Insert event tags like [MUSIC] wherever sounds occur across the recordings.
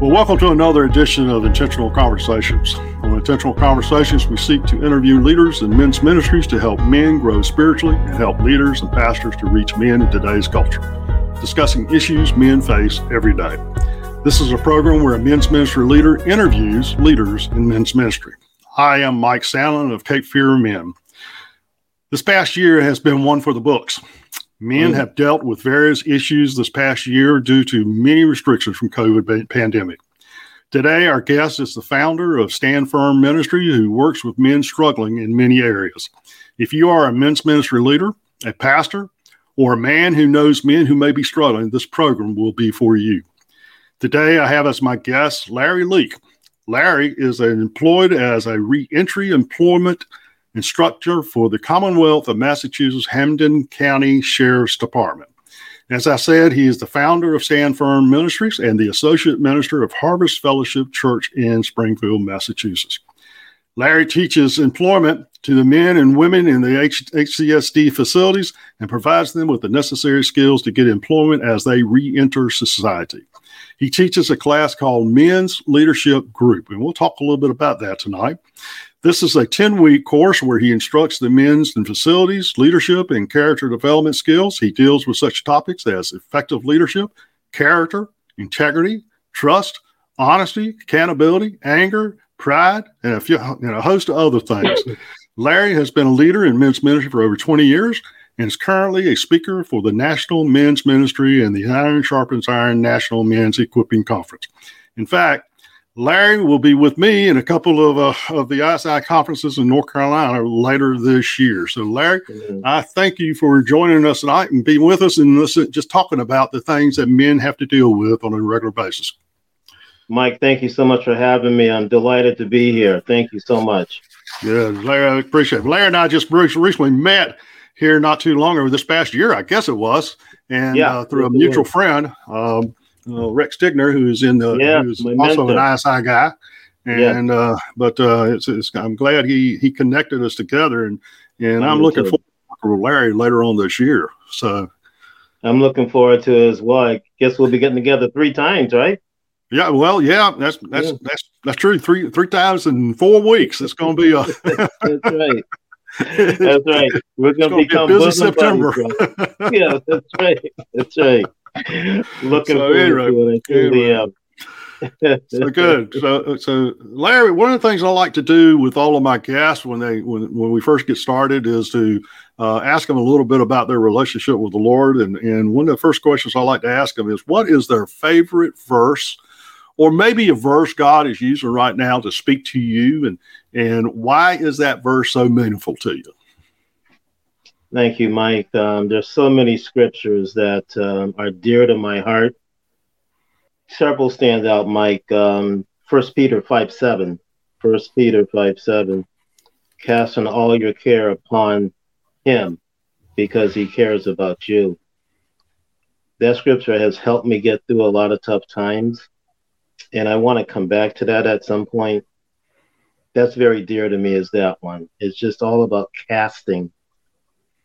Well, welcome to another edition of Intentional Conversations. On Intentional Conversations, we seek to interview leaders in men's ministries to help men grow spiritually and help leaders and pastors to reach men in today's culture, discussing issues men face every day. This is a program where a men's ministry leader interviews leaders in men's ministry. I am Mike Sandlin of Cape Fear Men. This past year has been one for the books. Men mm. have dealt with various issues this past year due to many restrictions from COVID pandemic. Today, our guest is the founder of Stand Firm Ministry, who works with men struggling in many areas. If you are a men's ministry leader, a pastor, or a man who knows men who may be struggling, this program will be for you. Today, I have as my guest Larry Leak. Larry is employed as a reentry employment instructor for the Commonwealth of Massachusetts Hampden County Sheriff's Department. As I said, he is the founder of Stand Firm Ministries and the associate minister of Harvest Fellowship Church in Springfield, Massachusetts. Larry teaches employment to the men and women in the H- HCSD facilities and provides them with the necessary skills to get employment as they re enter society. He teaches a class called Men's Leadership Group, and we'll talk a little bit about that tonight. This is a 10 week course where he instructs the men's and facilities, leadership, and character development skills. He deals with such topics as effective leadership, character, integrity, trust, honesty, accountability, anger, pride, and a, few, and a host of other things. [LAUGHS] Larry has been a leader in men's ministry for over 20 years and is currently a speaker for the National Men's Ministry and the Iron Sharpens Iron National Men's Equipping Conference. In fact, Larry will be with me in a couple of uh, of the ISI conferences in North Carolina later this year. So, Larry, mm-hmm. I thank you for joining us tonight and being with us and listen, just talking about the things that men have to deal with on a regular basis. Mike, thank you so much for having me. I'm delighted to be here. Thank you so much. Yeah, Larry, I appreciate it. Larry and I just recently met here not too long ago, this past year, I guess it was, and yeah, uh, through a mutual friend. Um, uh, Rex Stigner, who's in the yeah, who's also an ISI guy. And yeah. uh, but uh, it's, it's, I'm glad he he connected us together, and and I'm, I'm looking forward to Larry later on this year. So I'm looking forward to it as well. I guess we'll be getting together three times, right? Yeah, well, yeah, that's that's yeah. that's that's true. Three three times in four weeks. It's going to be a. [LAUGHS] that's right. That's right. We're going to become be busy September. [LAUGHS] yeah, that's right. That's right. Looking so, forward to it. Anyway. so good. [LAUGHS] So, so Larry, one of the things I like to do with all of my guests when they when when we first get started is to uh, ask them a little bit about their relationship with the Lord. And and one of the first questions I like to ask them is, what is their favorite verse, or maybe a verse God is using right now to speak to you, and and why is that verse so meaningful to you? Thank you, Mike. Um, there's so many scriptures that um, are dear to my heart. Several stand out, Mike. Um, 1 Peter 5 7. 1 Peter 5 7. Casting all your care upon him because he cares about you. That scripture has helped me get through a lot of tough times. And I want to come back to that at some point. That's very dear to me, is that one. It's just all about casting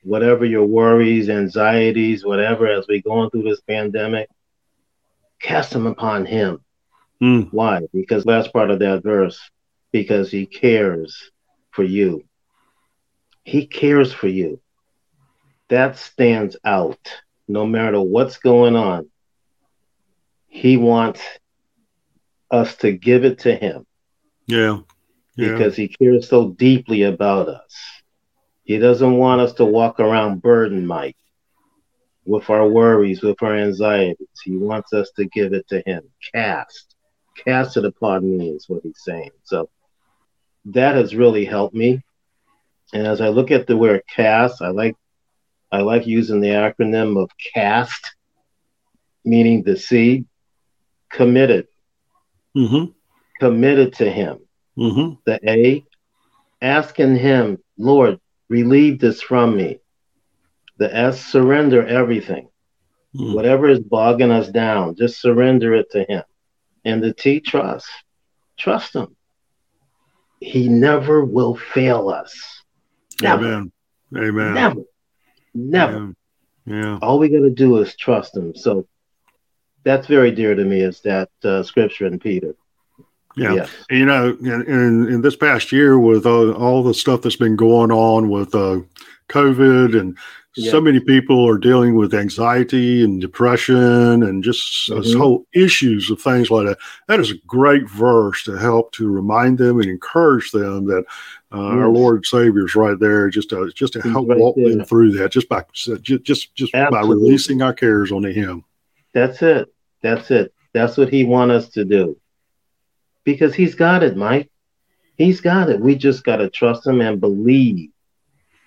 whatever your worries, anxieties, whatever, as we're going through this pandemic, cast them upon him. Mm. Why? Because last part of that verse, because he cares for you. He cares for you. That stands out no matter what's going on. He wants us to give it to him. Yeah. yeah. Because he cares so deeply about us. He doesn't want us to walk around burdened, Mike, with our worries, with our anxieties. He wants us to give it to him. Cast. Cast it upon me is what he's saying. So that has really helped me. And as I look at the word cast, I like I like using the acronym of CAST, meaning the seed, committed. Mm-hmm. Committed to him. Mm-hmm. The A, asking him, Lord, relieve this from me. The S, surrender everything. Mm. Whatever is bogging us down, just surrender it to Him. And the T, trust. Trust Him. He never will fail us. Never. Amen. Amen. Never. Never. Yeah. yeah. All we got to do is trust Him. So that's very dear to me is that uh, scripture in Peter. Yeah. Yes. You know, in, in, in, this past year with uh, all the stuff that's been going on with uh, COVID and yeah. so many people are dealing with anxiety and depression and just mm-hmm. whole issues of things like that. That is a great verse to help to remind them and encourage them that uh, our Lord and Savior is right there, just to just to He's help right walk there. them through that, just by just just, just by releasing our cares onto Him. That's it. That's it. That's what He wants us to do, because He's got it, Mike. He's got it. We just got to trust Him and believe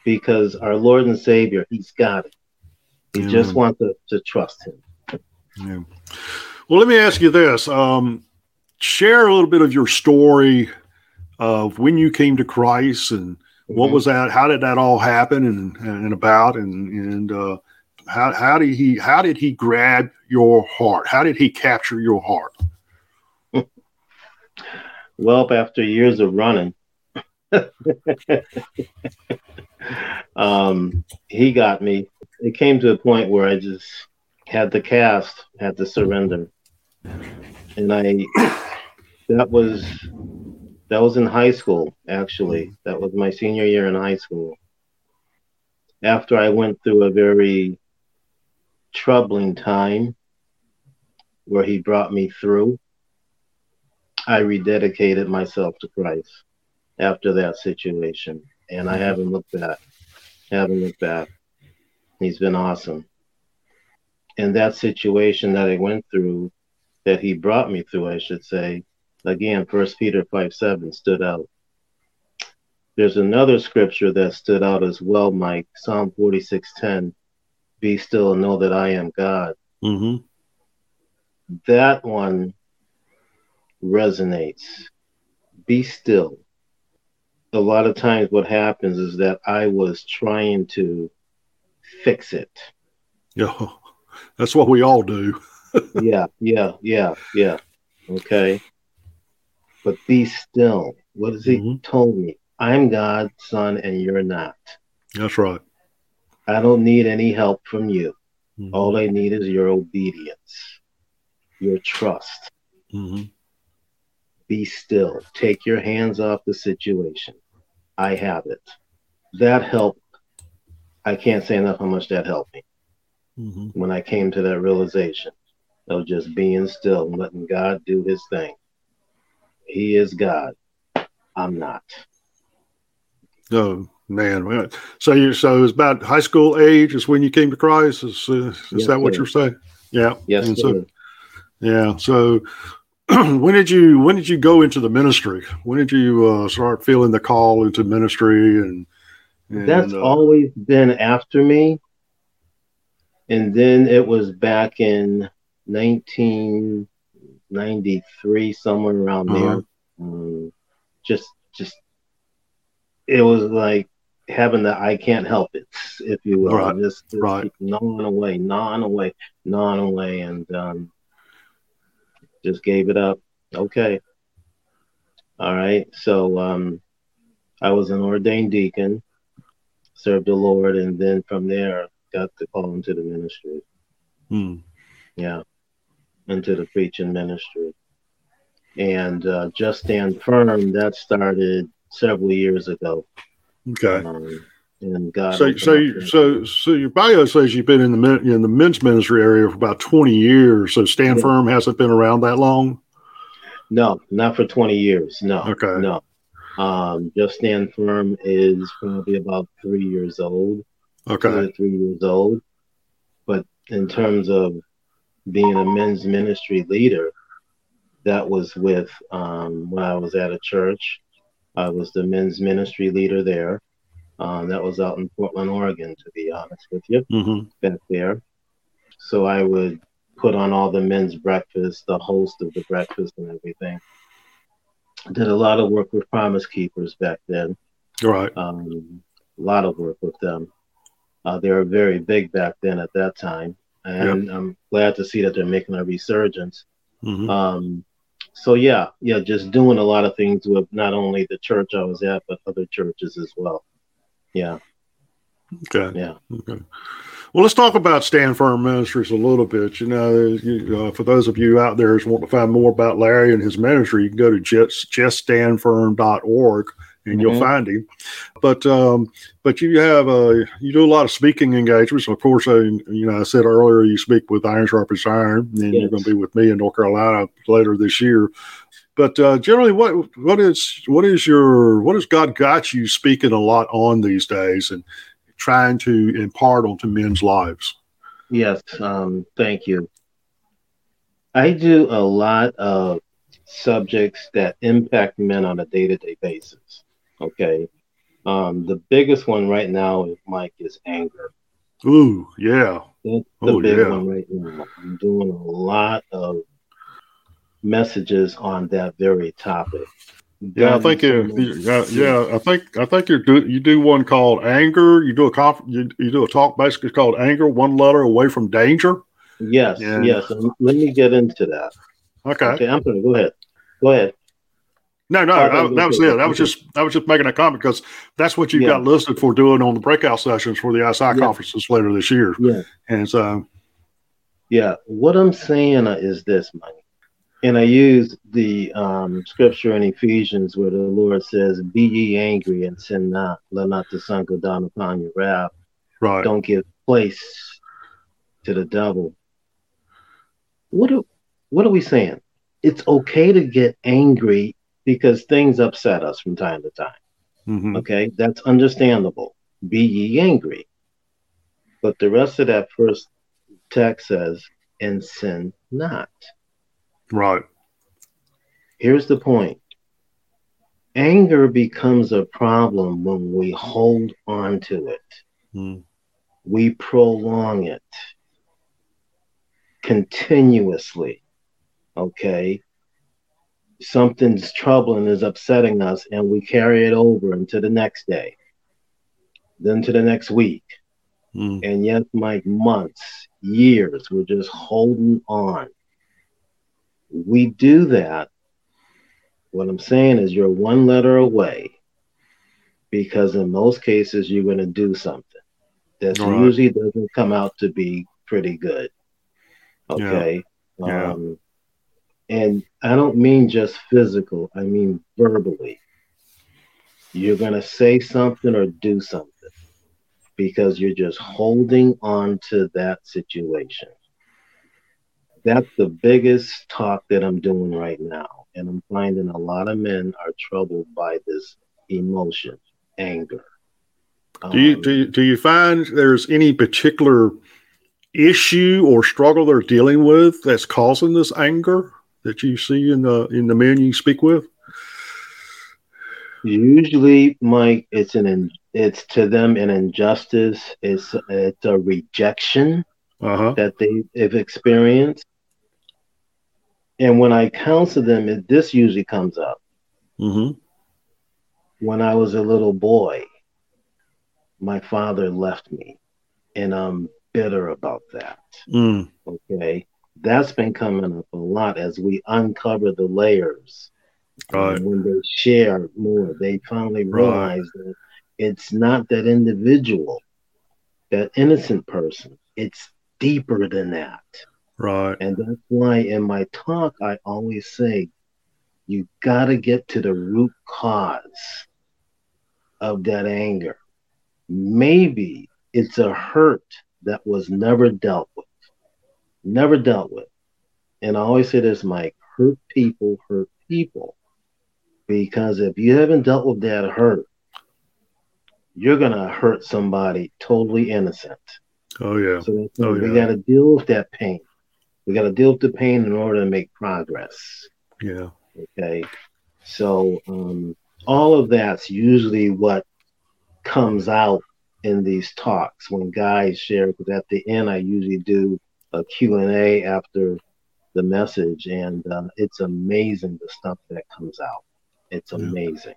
because our Lord and Savior, He's got it. We yeah. just want to, to trust Him. Yeah. Well, let me ask you this. Um, share a little bit of your story of when you came to Christ and mm-hmm. what was that? How did that all happen and, and about? And, and, uh, how, how did he, how did he grab your heart? How did he capture your heart? Well, after years of running, [LAUGHS] um, he got me. It came to a point where I just had to cast, had to surrender, and I that was that was in high school. Actually, that was my senior year in high school. After I went through a very troubling time where he brought me through, I rededicated myself to Christ after that situation and I haven't looked back. Haven't looked back. He's been awesome. And that situation that I went through, that he brought me through, I should say, again, First Peter 5 7 stood out. There's another scripture that stood out as well, Mike, Psalm 46 10. Be still and know that I am God. Mm-hmm. That one resonates. Be still a lot of times what happens is that I was trying to fix it. Yeah, that's what we all do. [LAUGHS] yeah, yeah, yeah, yeah. Okay. But be still. What has he mm-hmm. told me? I'm God's son and you're not. That's right. I don't need any help from you. Mm-hmm. All I need is your obedience, your trust. Mm-hmm be still. Take your hands off the situation. I have it. That helped. I can't say enough how much that helped me mm-hmm. when I came to that realization of just being still and letting God do his thing. He is God. I'm not. Oh man! So you so it's about high school age is when you came to Christ. Is, is yes, that what you're saying? Yeah. Yes. And so, yeah. So [CLEARS THROAT] when did you when did you go into the ministry? When did you uh, start feeling the call into ministry? And, and that's uh, always been after me. And then it was back in 1993, somewhere around uh-huh. there. Um, just just it was like having the I can't help it, if you will. Right. Just, just right. gnawing away, gnawing away, gnawing away, and um, just gave it up. Okay. All right. So um, I was an ordained deacon, served the Lord, and then from there got the call into the ministry. Hmm. Yeah, into the preaching ministry. And uh, Just Stand Firm, that started several years ago. Okay. Um, and God. So, so, so, so your bio says you've been in the in the men's ministry area for about twenty years. So Stand yeah. Firm hasn't been around that long. No, not for twenty years. No. Okay. No. Um, Just Stand Firm is probably about three years old. Okay. Three years old. But in terms of being a men's ministry leader, that was with um, when I was at a church. I was the men's ministry leader there. Um, that was out in Portland, Oregon, to be honest with you, mm-hmm. back there. So I would put on all the men's breakfast, the host of the breakfast, and everything. Did a lot of work with Promise Keepers back then. Right. Um, a lot of work with them. Uh, they were very big back then at that time, and yep. I'm glad to see that they're making a resurgence. Mm-hmm. Um, so yeah, yeah, just doing a lot of things with not only the church I was at, but other churches as well. Yeah. Okay. Yeah. Okay. Well, let's talk about Stand Firm Ministries a little bit. You know, you, uh, for those of you out there who want to find more about Larry and his ministry, you can go to just, juststandfirm.org and mm-hmm. you'll find him. But um, but you have uh, you do a lot of speaking engagements. Of course, uh, you know I said earlier you speak with Iron Sharpens Iron, and yes. you're going to be with me in North Carolina later this year. But uh, generally, what what is what is your what has God got you speaking a lot on these days and trying to impart onto men's lives? Yes, um, thank you. I do a lot of subjects that impact men on a day to day basis. Okay. Um, the biggest one right now, Mike, is anger. Ooh, yeah. The oh, big yeah. one right now. I'm doing a lot of messages on that very topic. Yeah, I think you, yeah, yeah, I think I think you do you do one called anger. You do a conf, you, you do a talk basically called anger, one letter away from danger. Yes, yeah. yes. And let me get into that. Okay. Okay, I'm gonna go ahead. Go ahead. No, no, I, that was it. That was just I was just making a comment because that's what you yeah. got listed for doing on the breakout sessions for the ISI yeah. conferences later this year. Yeah, and so yeah, what I'm saying is this, Mike and I use the um, scripture in Ephesians where the Lord says, "Be ye angry and sin not; let not the sun go down upon your wrath. Right. Don't give place to the devil." What are, what are we saying? It's okay to get angry because things upset us from time to time. Mm-hmm. Okay, that's understandable. Be ye angry, but the rest of that first text says, "And sin not." Right. Here's the point anger becomes a problem when we hold on to it, mm. we prolong it continuously. Okay. Something's troubling is upsetting us, and we carry it over into the next day, then to the next week. Mm. And yet, like months, years, we're just holding on we do that, what I'm saying is you're one letter away because in most cases you're going to do something that right. usually doesn't come out to be pretty good. Okay. Yeah. Um, and I don't mean just physical, I mean verbally. You're going to say something or do something because you're just holding on to that situation that's the biggest talk that I'm doing right now. And I'm finding a lot of men are troubled by this emotion, anger. Do you, um, do you, do you find there's any particular issue or struggle they're dealing with that's causing this anger that you see in the in the men you speak with? Usually, Mike, it's an it's to them an injustice. It's it's a rejection uh-huh. that they have experienced. And when I counsel them, it, this usually comes up. Mm-hmm. When I was a little boy, my father left me, and I'm bitter about that. Mm. Okay. That's been coming up a lot as we uncover the layers. Right. when they share more, they finally realize right. that it's not that individual, that innocent person. It's deeper than that. Right. And that's why in my talk, I always say, you got to get to the root cause of that anger. Maybe it's a hurt that was never dealt with. Never dealt with. And I always say this, Mike hurt people hurt people. Because if you haven't dealt with that hurt, you're going to hurt somebody totally innocent. Oh, yeah. So oh, we yeah. got to deal with that pain. We got to deal with the pain in order to make progress. Yeah. Okay. So um, all of that's usually what comes out in these talks when guys share. Because at the end, I usually do a Q and A after the message, and uh, it's amazing the stuff that comes out. It's amazing.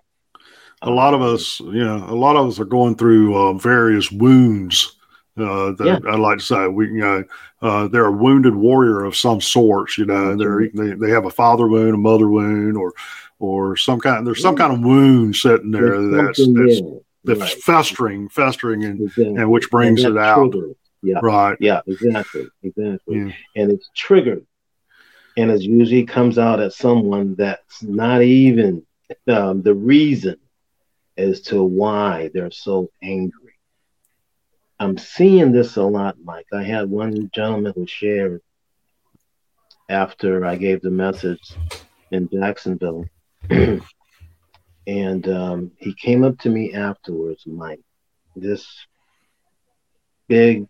A lot of us, yeah, you know, a lot of us are going through uh, various wounds uh, that yeah. I'd like to say we, you know, uh, they're a wounded warrior of some sorts. You know, they're they, they have a father wound, a mother wound, or or some kind. There's some kind of wound sitting there that's that's, that's right. festering, festering, and and which brings and it out. Yeah. Right. Yeah, exactly. Exactly. Yeah. And it's triggered. And it usually comes out at someone that's not even um, the reason as to why they're so angry. I'm seeing this a lot, Mike. I had one gentleman who shared after I gave the message in Jacksonville. [CLEARS THROAT] and um, he came up to me afterwards, Mike. This big,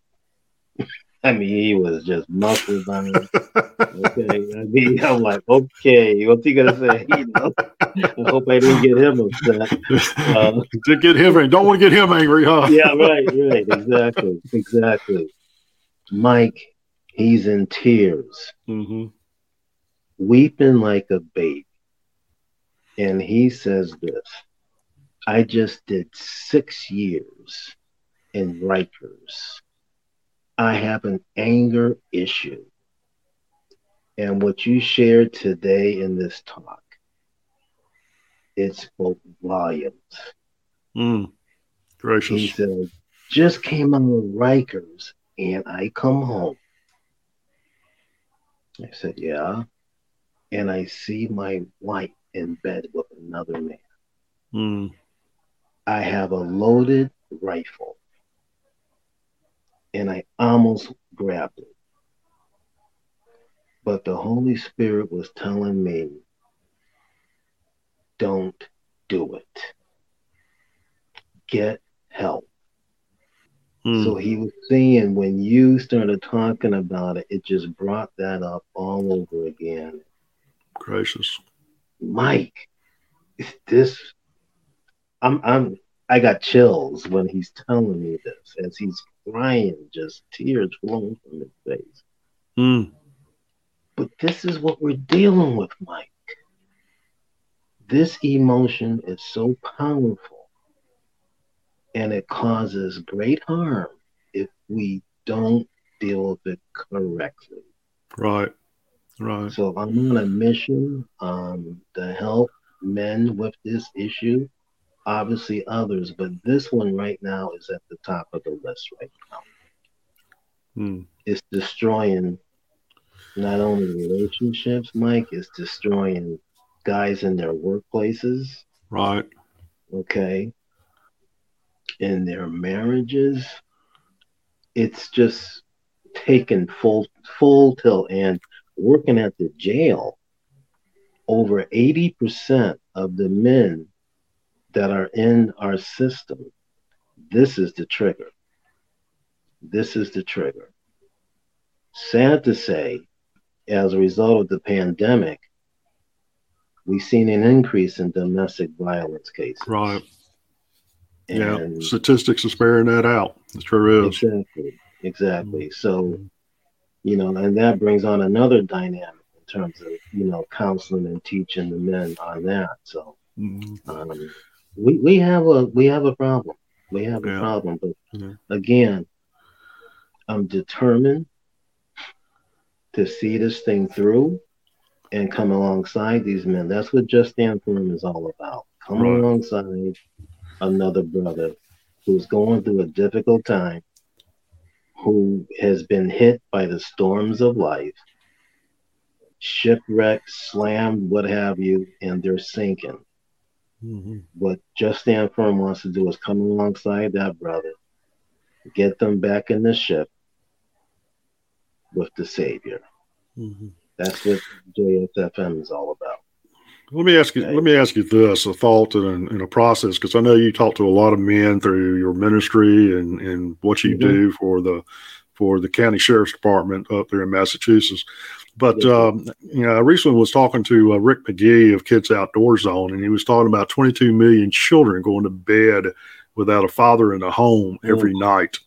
I mean, he was just muscles on it. [LAUGHS] Okay, I mean, I'm like, okay, what's he gonna say? [LAUGHS] You know, I hope I didn't get him upset. Uh, to get him, don't want to get him angry, huh? yeah, right, right, exactly, exactly. Mike, he's in tears, mm-hmm. weeping like a baby, and he says this: "I just did six years in Rikers. I have an anger issue." And what you shared today in this talk, it spoke volumes. Mm, gracious. He said, just came out of Rikers and I come home. I said, yeah. And I see my wife in bed with another man. Mm. I have a loaded rifle. And I almost grabbed it. But the Holy Spirit was telling me, don't do it. Get help. Mm. So he was saying when you started talking about it, it just brought that up all over again. Gracious. Mike, is this I'm I'm I got chills when he's telling me this as he's crying, just tears flowing from his face. Mm. But this is what we're dealing with, Mike. This emotion is so powerful and it causes great harm if we don't deal with it correctly. Right. Right. So I'm on a mission um, to help men with this issue. Obviously, others, but this one right now is at the top of the list right now. Hmm. It's destroying not only relationships, Mike, it's destroying guys in their workplaces. Right. Okay. In their marriages. It's just taken full full till and working at the jail. Over 80% of the men that are in our system, this is the trigger. This is the trigger. Sad to say, as a result of the pandemic, we've seen an increase in domestic violence cases. Right. And yeah, statistics are sparing that out. It sure is. Exactly. Exactly. Mm-hmm. So, you know, and that brings on another dynamic in terms of, you know, counseling and teaching the men on that. So, mm-hmm. um, we, we have a we have a problem. We have a problem. But mm-hmm. again, I'm determined to see this thing through and come alongside these men. That's what Just Stand Firm is all about. Come right. alongside another brother who's going through a difficult time, who has been hit by the storms of life, shipwrecked, slammed, what have you, and they're sinking. Mm-hmm. What Just Stand Firm wants to do is come alongside that brother, get them back in the ship, with the Savior. Mm-hmm. That's what JSFM is all about. Let me ask you. Okay. Let me ask you this: a thought and, and a process, because I know you talk to a lot of men through your ministry and, and what you mm-hmm. do for the for the county sheriff's department up there in Massachusetts. But um, you know, I recently was talking to uh, Rick McGee of Kids Outdoor Zone, and he was talking about 22 million children going to bed without a father in the home every mm. night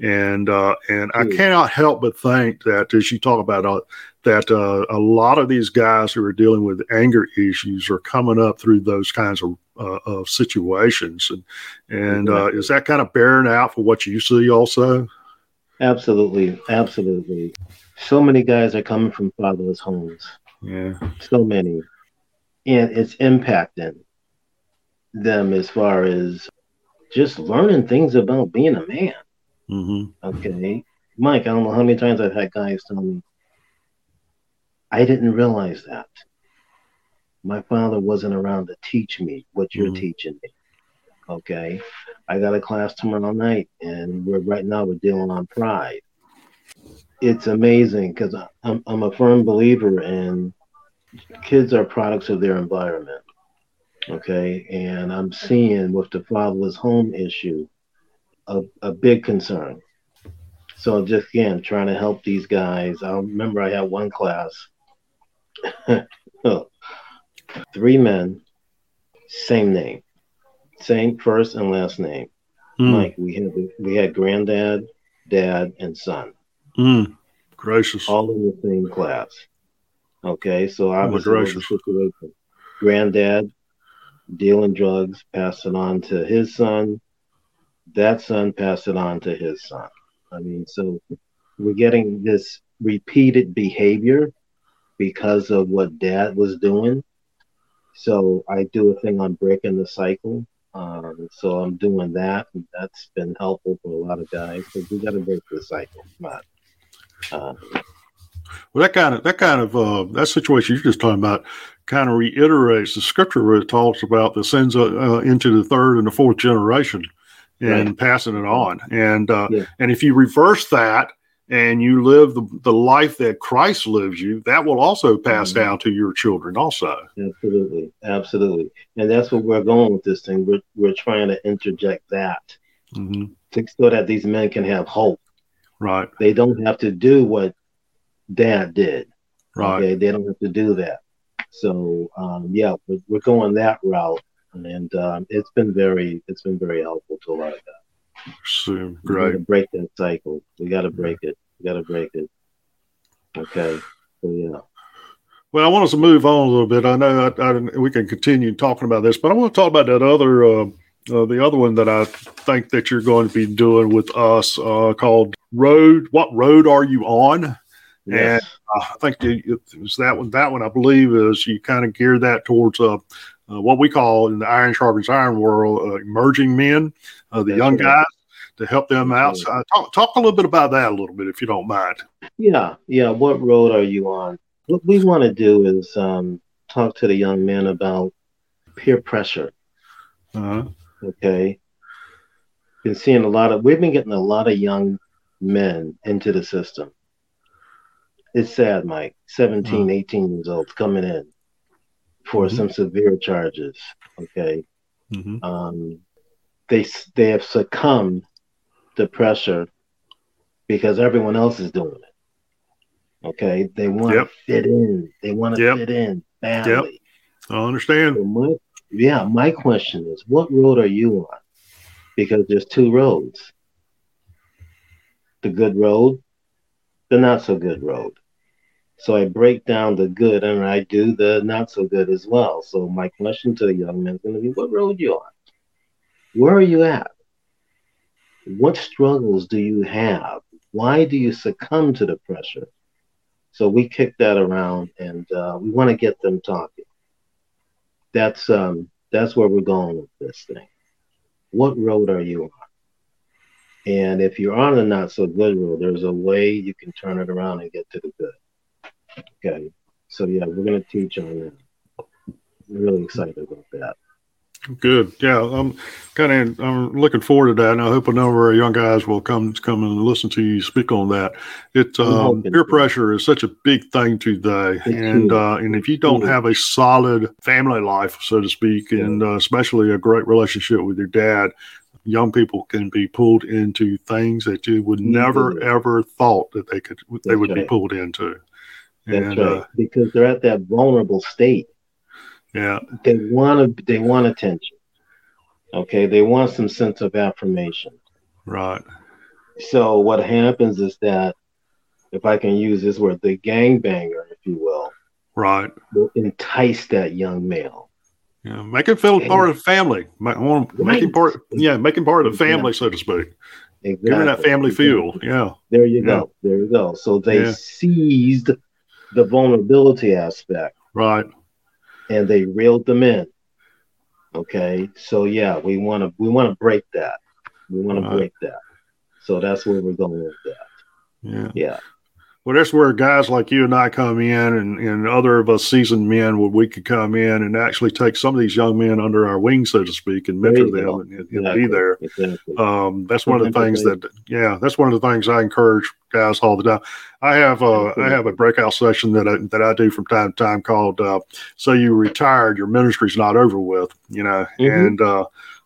and uh, and I hmm. cannot help but think that as you talk about uh, that uh, a lot of these guys who are dealing with anger issues are coming up through those kinds of, uh, of situations, and and uh, is that kind of bearing out for what you see also? Absolutely, absolutely. So many guys are coming from fatherless homes. Yeah, so many, and it's impacting them as far as just learning things about being a man Mm-hmm. Okay. Mike, I don't know how many times I've had guys tell me, I didn't realize that. My father wasn't around to teach me what you're mm-hmm. teaching me. Okay. I got a class tomorrow night, and we're right now we're dealing on pride. It's amazing because I'm, I'm a firm believer in kids are products of their environment. Okay. And I'm seeing with the fatherless home issue a, a big concern. So just again, trying to help these guys. I remember I had one class, [LAUGHS] three men, same name, same first and last name. Mm. Like we had we had granddad, dad, and son. Mm. Gracious. All in the same class. Okay, so I was situation. Granddad dealing drugs, pass it on to his son. That son passed it on to his son. I mean, so we're getting this repeated behavior because of what dad was doing. So I do a thing on breaking the cycle. Um, so I'm doing that. And that's been helpful for a lot of guys because we got to break the cycle. Come on. Um, well, that kind of that kind of uh, that situation you're just talking about kind of reiterates the scripture where it talks about the sins uh, uh, into the third and the fourth generation and right. passing it on. And uh, yeah. and if you reverse that and you live the, the life that Christ lives you, that will also pass mm-hmm. down to your children also. Absolutely, absolutely, and that's what we're going with this thing. We're we're trying to interject that mm-hmm. to, so that these men can have hope. Right. They don't have to do what dad did. Right. Okay? They don't have to do that. So um, yeah, we're, we're, going that route, and um, it's been very it's been very helpful to a lot of guys. Great. We got to break that cycle. We got to break it. We got to break it. Okay. So yeah. Well, I want us to move on a little bit. I know I, I, we can continue talking about this, but I want to talk about that other, uh, uh, the other one that I think that you're going to be doing with us uh, called Road. What road are you on? Yes. And I think it was that one. That one, I believe, is you kind of gear that towards uh, uh, what we call in the iron sharpens iron world, uh, emerging men, uh, the That's young right. guys, to help them out. So, uh, talk talk a little bit about that a little bit, if you don't mind. Yeah, yeah. What road are you on? What we want to do is um, talk to the young men about peer pressure. Uh-huh. Okay. Been seeing a lot of. We've been getting a lot of young men into the system it's sad, Mike. 17, mm. 18 years old coming in for mm-hmm. some severe charges. Okay. Mm-hmm. Um, they they have succumbed to pressure because everyone else is doing it. Okay. They want yep. to fit in. They want to yep. fit in badly. Yep. I understand. So my, yeah. My question is, what road are you on? Because there's two roads. The good road, the not so good road. So I break down the good and I do the not so good as well. So my question to the young man is going to be, what road you on? Where are you at? What struggles do you have? Why do you succumb to the pressure? So we kick that around and uh, we want to get them talking. That's um, that's where we're going with this thing. What road are you on? And if you're on a not so good road, there's a way you can turn it around and get to the good. Okay. So yeah, we're gonna teach on that. really excited about that. Good. Yeah, I'm kind of I'm looking forward to that, and I hope a number of young guys will come come and listen to you speak on that. It's um, peer pressure is such a big thing today, and uh, and if you don't have a solid family life, so to speak, and uh, especially a great relationship with your dad, young people can be pulled into things that you would never ever thought that they could they That's would right. be pulled into. That's and, right. Uh, because they're at that vulnerable state. Yeah. They want to. They want attention. Okay. They want some sense of affirmation. Right. So what happens is that, if I can use this word, the gangbanger, if you will, right, will entice that young male. Yeah, make him feel and, part of the family. Make, right. make him part. Yeah, make him part of the family, so to speak. Exactly. Give him that family feel. Yeah. There you yeah. go. There you go. So they yeah. seized the vulnerability aspect. Right. And they reeled them in. Okay. So yeah, we want to we want to break that. We want to break that. So that's where we're going with that. Yeah. Yeah. Well, that's where guys like you and I come in, and, and other of us seasoned men, where we could come in and actually take some of these young men under our wing, so to speak, and mentor them and, and exactly. be there. Exactly. Um, that's one of the things that, yeah, that's one of the things I encourage guys all the time. I have a, I have a breakout session that I, that I do from time to time called uh, "So You Retired, Your Ministry's Not Over With," you know, mm-hmm. and uh,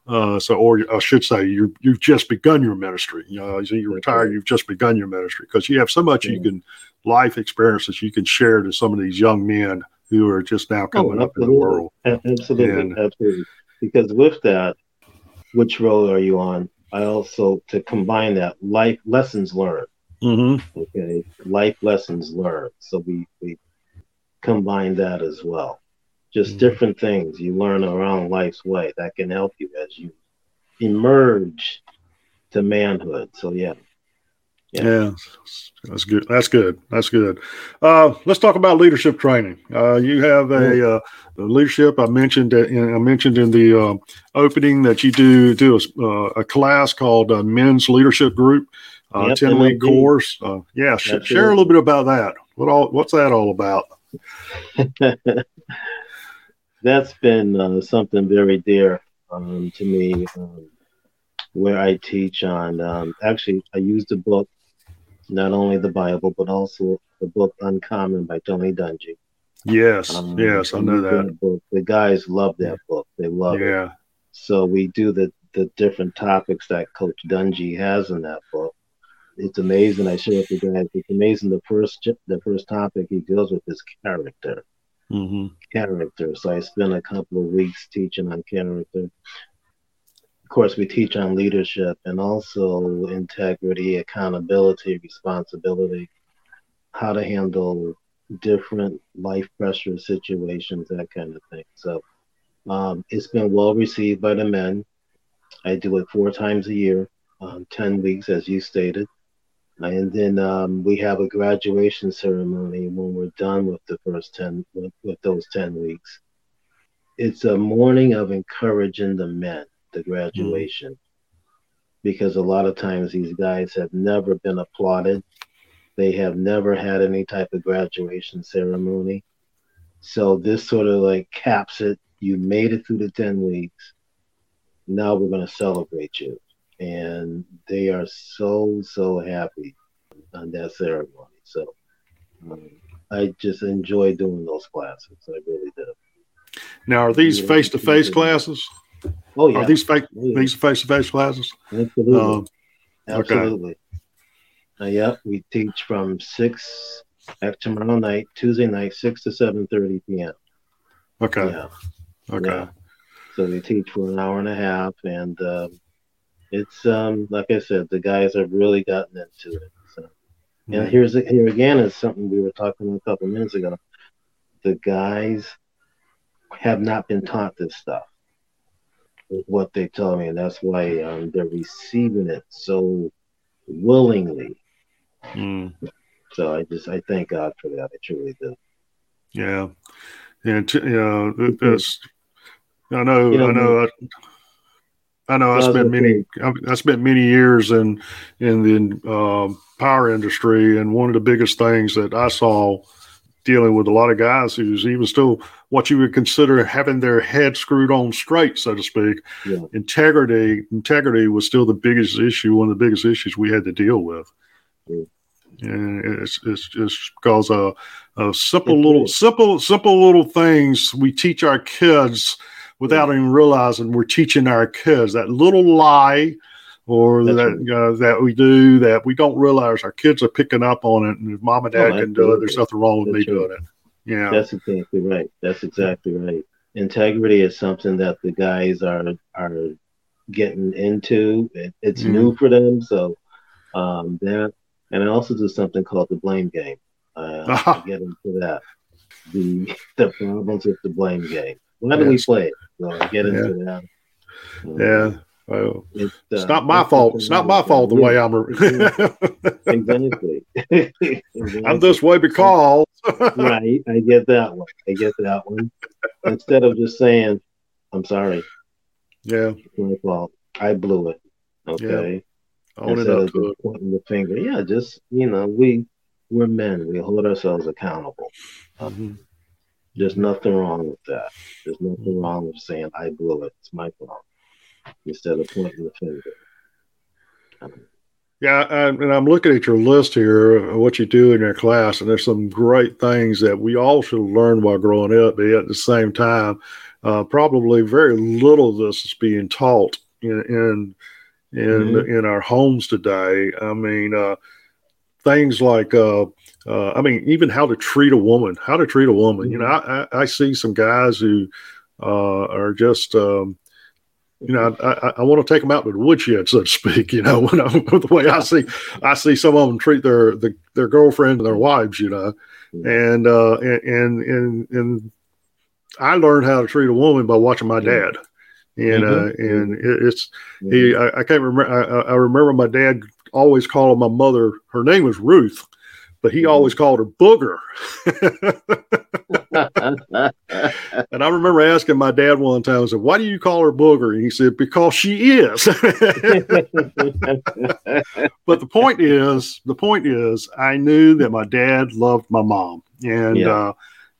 uh, so, or I should say, you you've just begun your ministry. You know, so you retire, you've just begun your ministry because you have so much yeah. you can life experiences you can share to some of these young men who are just now oh, coming oh, up in the world. Absolutely, and, absolutely. Because with that, which role are you on? I also to combine that life lessons learned. Mm-hmm. Okay, life lessons learned. So we we combine that as well just mm-hmm. different things you learn around life's way that can help you as you emerge to manhood. So yeah. Yeah. yeah. that's good. That's good. That's good. Uh, let's talk about leadership training. Uh, you have a uh, leadership. I mentioned in, I mentioned in the uh, opening that you do do a, uh, a class called uh, Men's Leadership Group, yep, ten week course. yeah, sh- share a little bit about that. What all? What's that all about? [LAUGHS] that's been uh, something very dear um, to me um, where I teach on. Um, actually, I use the book, not only the Bible, but also the book Uncommon by Tony Dungy. Yes, um, yes, I know that. Book. The guys love that book. They love yeah. it. So we do the, the different topics that Coach Dungy has in that book. It's amazing. I share with you guys. It's amazing. The first the first topic he deals with is character mm-hmm. character. So I spent a couple of weeks teaching on character. Of course, we teach on leadership and also integrity, accountability, responsibility, how to handle different life pressure situations, that kind of thing. So um, it's been well received by the men. I do it four times a year, um, 10 weeks, as you stated. And then um, we have a graduation ceremony when we're done with the first 10, with, with those 10 weeks. It's a morning of encouraging the men, the graduation, mm-hmm. because a lot of times these guys have never been applauded. They have never had any type of graduation ceremony. So this sort of like caps it. You made it through the 10 weeks. Now we're going to celebrate you and they are so so happy on that ceremony. So um, I just enjoy doing those classes. I really do. Now, are these face to face classes? Oh yeah. Are these fake? Oh. These face to face classes? Absolutely. Um, Absolutely. Okay. Uh, yeah, we teach from six at tomorrow night, Tuesday night, six to seven thirty p.m. Okay. Yeah. Okay. Yeah. So we teach for an hour and a half, and um, it's um like I said, the guys have really gotten into it. So, and here's here again is something we were talking a couple minutes ago. The guys have not been taught this stuff. What they tell me, and that's why um, they're receiving it so willingly. Mm. So I just I thank God for that. I truly do. Yeah, and t- you know, it's, I know, you know, I know. I, I know I spent many I spent many years in in the um, power industry, and one of the biggest things that I saw dealing with a lot of guys who's even still what you would consider having their head screwed on straight, so to speak. Yeah. Integrity integrity was still the biggest issue, one of the biggest issues we had to deal with. Yeah. And it's it's just because a, a simple little simple simple little things we teach our kids without even realizing we're teaching our kids that little lie or That's that right. uh, that we do that we don't realize our kids are picking up on it. And if mom and dad oh, can do it there's nothing wrong with That's me right. doing it. Yeah. That's exactly right. That's exactly right. Integrity is something that the guys are are getting into. It, it's mm. new for them. So um, that and I also do something called the blame game. Uh, [LAUGHS] I get into that. The [LAUGHS] the problems with the blame game. Why do we play it? So get into yeah. that. Yeah. Well, it's, uh, it's not my fault. It's not my fault the way I'm. [LAUGHS] exactly. exactly. [LAUGHS] I'm this way because. right. I get that one. I get that one. Instead of just saying, "I'm sorry." Yeah. It's my fault. I blew it. Okay. Own Instead of just pointing the finger. Yeah, just you know, we we're men. We hold ourselves accountable. Um. There's nothing wrong with that. There's nothing mm-hmm. wrong with saying I blew it. It's my fault. Instead of pointing the finger. Um, yeah, and I'm looking at your list here of what you do in your class, and there's some great things that we all should learn while growing up. But at the same time, uh, probably very little of this is being taught in in in, mm-hmm. in our homes today. I mean, uh, things like uh, uh, I mean, even how to treat a woman, how to treat a woman. Mm-hmm. You know, mm-hmm. I, I, see some guys who uh, are just um, you know, I, I, want to take them out to the woodshed, so to speak. [LAUGHS] You know, when I, [LAUGHS] the way I see, I see some of them treat their the, their girlfriend and their wives. You know, and uh, and and and I learned how to treat a woman by watching my dad, and mm-hmm. uh, and it's he. I, can't remember. I, I remember my dad always calling my mother. Her name was Ruth, but he always mm-hmm. called her Booger. [LAUGHS] and I remember asking my dad one time, I said, Why do you call her Booger? And he said, Because she is. [LAUGHS] but the point is, the point is, I knew that my dad loved my mom. And, yeah. uh,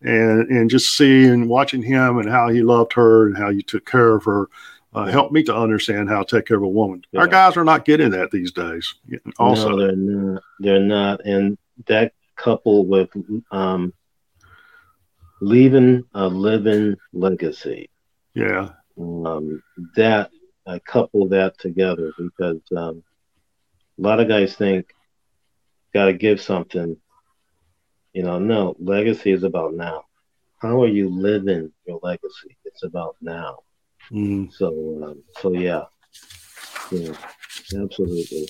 and, and just seeing, watching him and how he loved her and how he took care of her, uh, helped me to understand how to take care of a woman. Yeah. Our guys are not getting that these days. Also, no, they're not. They're not, and that couple with um, leaving a living legacy. Yeah. Um, that I couple that together because um, a lot of guys think got to give something. You know, no, legacy is about now. How are you living your legacy? It's about now. Mm. So, um, so yeah, yeah, absolutely.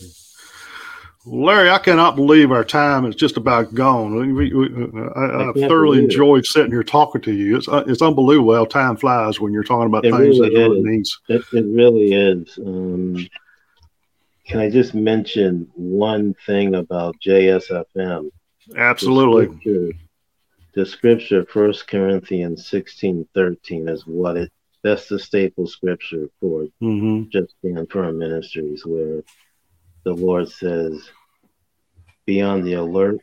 Larry, I cannot believe our time is just about gone. We, we, I, have thoroughly enjoyed it. sitting here talking to you. It's uh, it's unbelievable how time flies when you're talking about it things really that really means. It, it really is. Um, can I just mention one thing about JSFM? Absolutely. The scripture, the scripture First Corinthians sixteen thirteen is what it. That's the staple scripture for mm-hmm. Just being Firm Ministries, where the Lord says, be on the alert,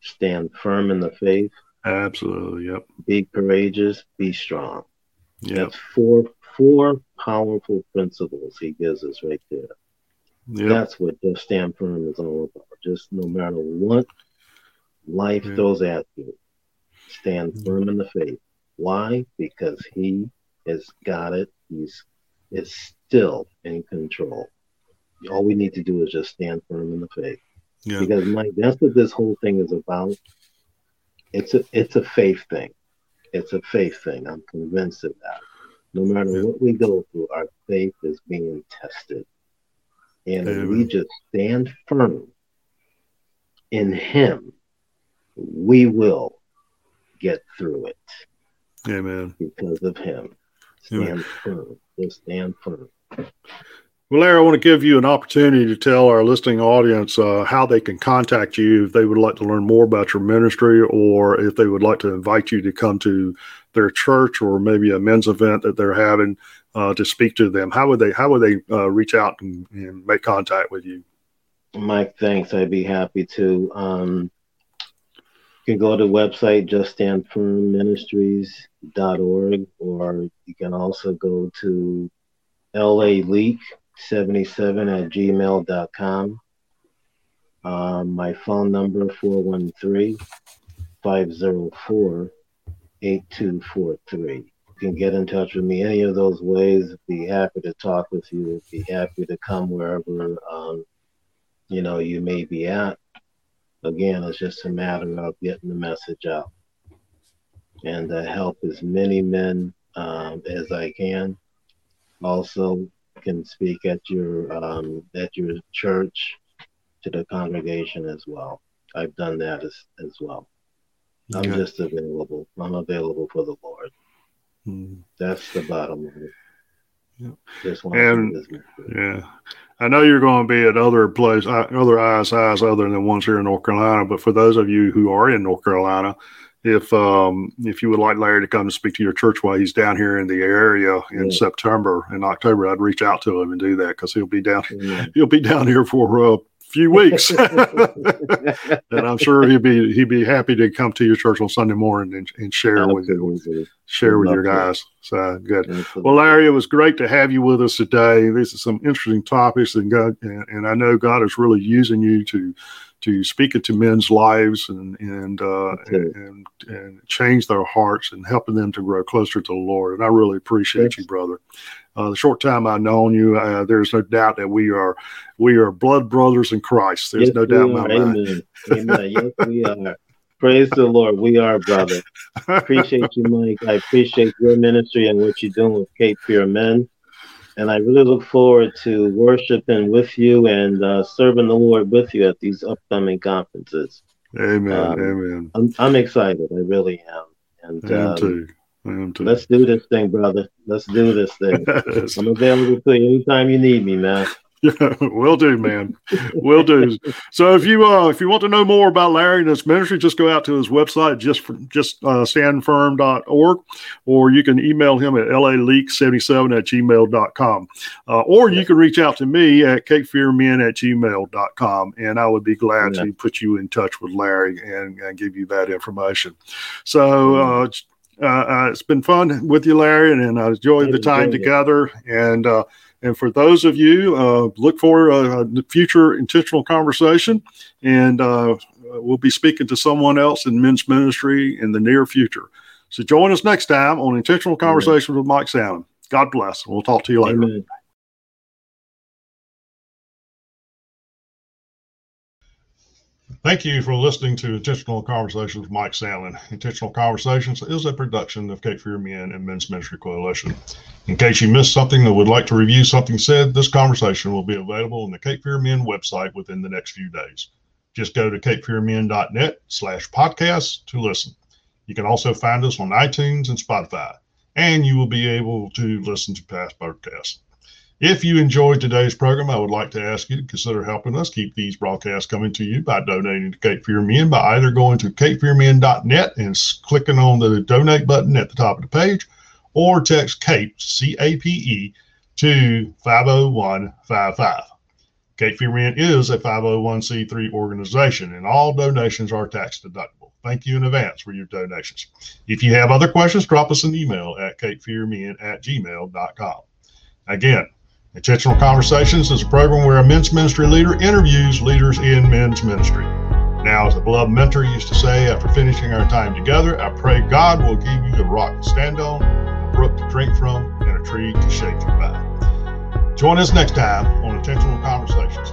stand firm in the faith. Absolutely. Yep. Be courageous, be strong. Yep. That's four four powerful principles he gives us right there. Yep. That's what just stand firm is all about. Just no matter what life yep. throws at you, stand mm-hmm. firm in the faith. Why? Because he has got it. He's is still in control. All we need to do is just stand firm in the faith. Yeah. Because Mike, that's what this whole thing is about. It's a it's a faith thing. It's a faith thing. I'm convinced of that. No matter yeah. what we go through, our faith is being tested. And if we just stand firm in him, we will get through it. Amen. Because of him. Stand Amen. firm. Just stand firm. Well, Larry, I want to give you an opportunity to tell our listening audience uh, how they can contact you if they would like to learn more about your ministry or if they would like to invite you to come to their church or maybe a men's event that they're having uh, to speak to them. How would they how would they uh, reach out and, and, make contact with you? Mike, thanks. I'd be happy to. Um, you can go to the website juststandfirmministries.org or you can also go to LA Leak 77 at gmail.com. Um, my phone number 413 504 8243. You can get in touch with me any of those ways. Be happy to talk with you. Be happy to come wherever um, you know you may be at. Again, it's just a matter of getting the message out and uh, help as many men um, as I can. Also, can speak at your um, at your church to the congregation as well. I've done that as, as well. I'm yeah. just available. I'm available for the Lord. Mm. That's the bottom line. Yeah. Just and yeah, I know you're going to be at other places, uh, other ISIs other than the ones here in North Carolina. But for those of you who are in North Carolina, if um, if you would like Larry to come to speak to your church while he's down here in the area in yeah. September and October, I'd reach out to him and do that because he'll be down yeah. he'll be down here for a few weeks. [LAUGHS] and I'm sure he'd be he'd be happy to come to your church on Sunday morning and, and share with you, share with your guys. So good. Absolutely. Well, Larry, it was great to have you with us today. These are some interesting topics, and God, and, and I know God is really using you to to speak into men's lives and and, uh, and and change their hearts and helping them to grow closer to the Lord. And I really appreciate you, brother. Uh, the short time I've known you, uh, there's no doubt that we are we are blood brothers in Christ. There's yes, no doubt in my mind. Amen. yes, we are. [LAUGHS] Praise the Lord. We are, brother. Appreciate you, Mike. I appreciate your ministry and what you're doing with Cape Fear Men. And I really look forward to worshiping with you and uh, serving the Lord with you at these upcoming conferences. Amen. Um, Amen. I'm, I'm, excited. I really am. And I am um, too. Let's do this thing, brother. Let's do this thing. [LAUGHS] I'm available to you anytime you need me, man. [LAUGHS] Yeah, will do, man. will do. So if you uh if you want to know more about Larry and his ministry, just go out to his website, just for, just uh, standfirm.org, or you can email him at laleak77 at gmail.com. Uh, or you can reach out to me at capefearmen at gmail.com, and I would be glad yeah. to put you in touch with Larry and, and give you that information. So uh, uh, uh, it's been fun with you, Larry, and, and I enjoyed the time together. And uh, and for those of you, uh, look for a, a, future intentional conversation, and uh, we'll be speaking to someone else in men's ministry in the near future. So join us next time on Intentional Conversations Amen. with Mike Sandlin. God bless. We'll talk to you later. Amen. Thank you for listening to Intentional Conversations with Mike Sandlin. Intentional Conversations is a production of Cape Fear Men and Men's Ministry Coalition. In case you missed something or would like to review something said, this conversation will be available on the Cape Fear Men website within the next few days. Just go to capefearmen.net slash podcasts to listen. You can also find us on iTunes and Spotify, and you will be able to listen to past podcasts. If you enjoyed today's program, I would like to ask you to consider helping us keep these broadcasts coming to you by donating to Cape Fear Men by either going to capefearmen.net and clicking on the donate button at the top of the page, or text CAPE, C A P E, to 50155. Cape Fear Men is a 501c3 organization, and all donations are tax deductible. Thank you in advance for your donations. If you have other questions, drop us an email at capefearmen at gmail.com. Again, Intentional Conversations is a program where a men's ministry leader interviews leaders in men's ministry. Now, as a beloved mentor used to say after finishing our time together, I pray God will give you a rock to stand on, a brook to drink from, and a tree to shade you by. Join us next time on Intentional Conversations.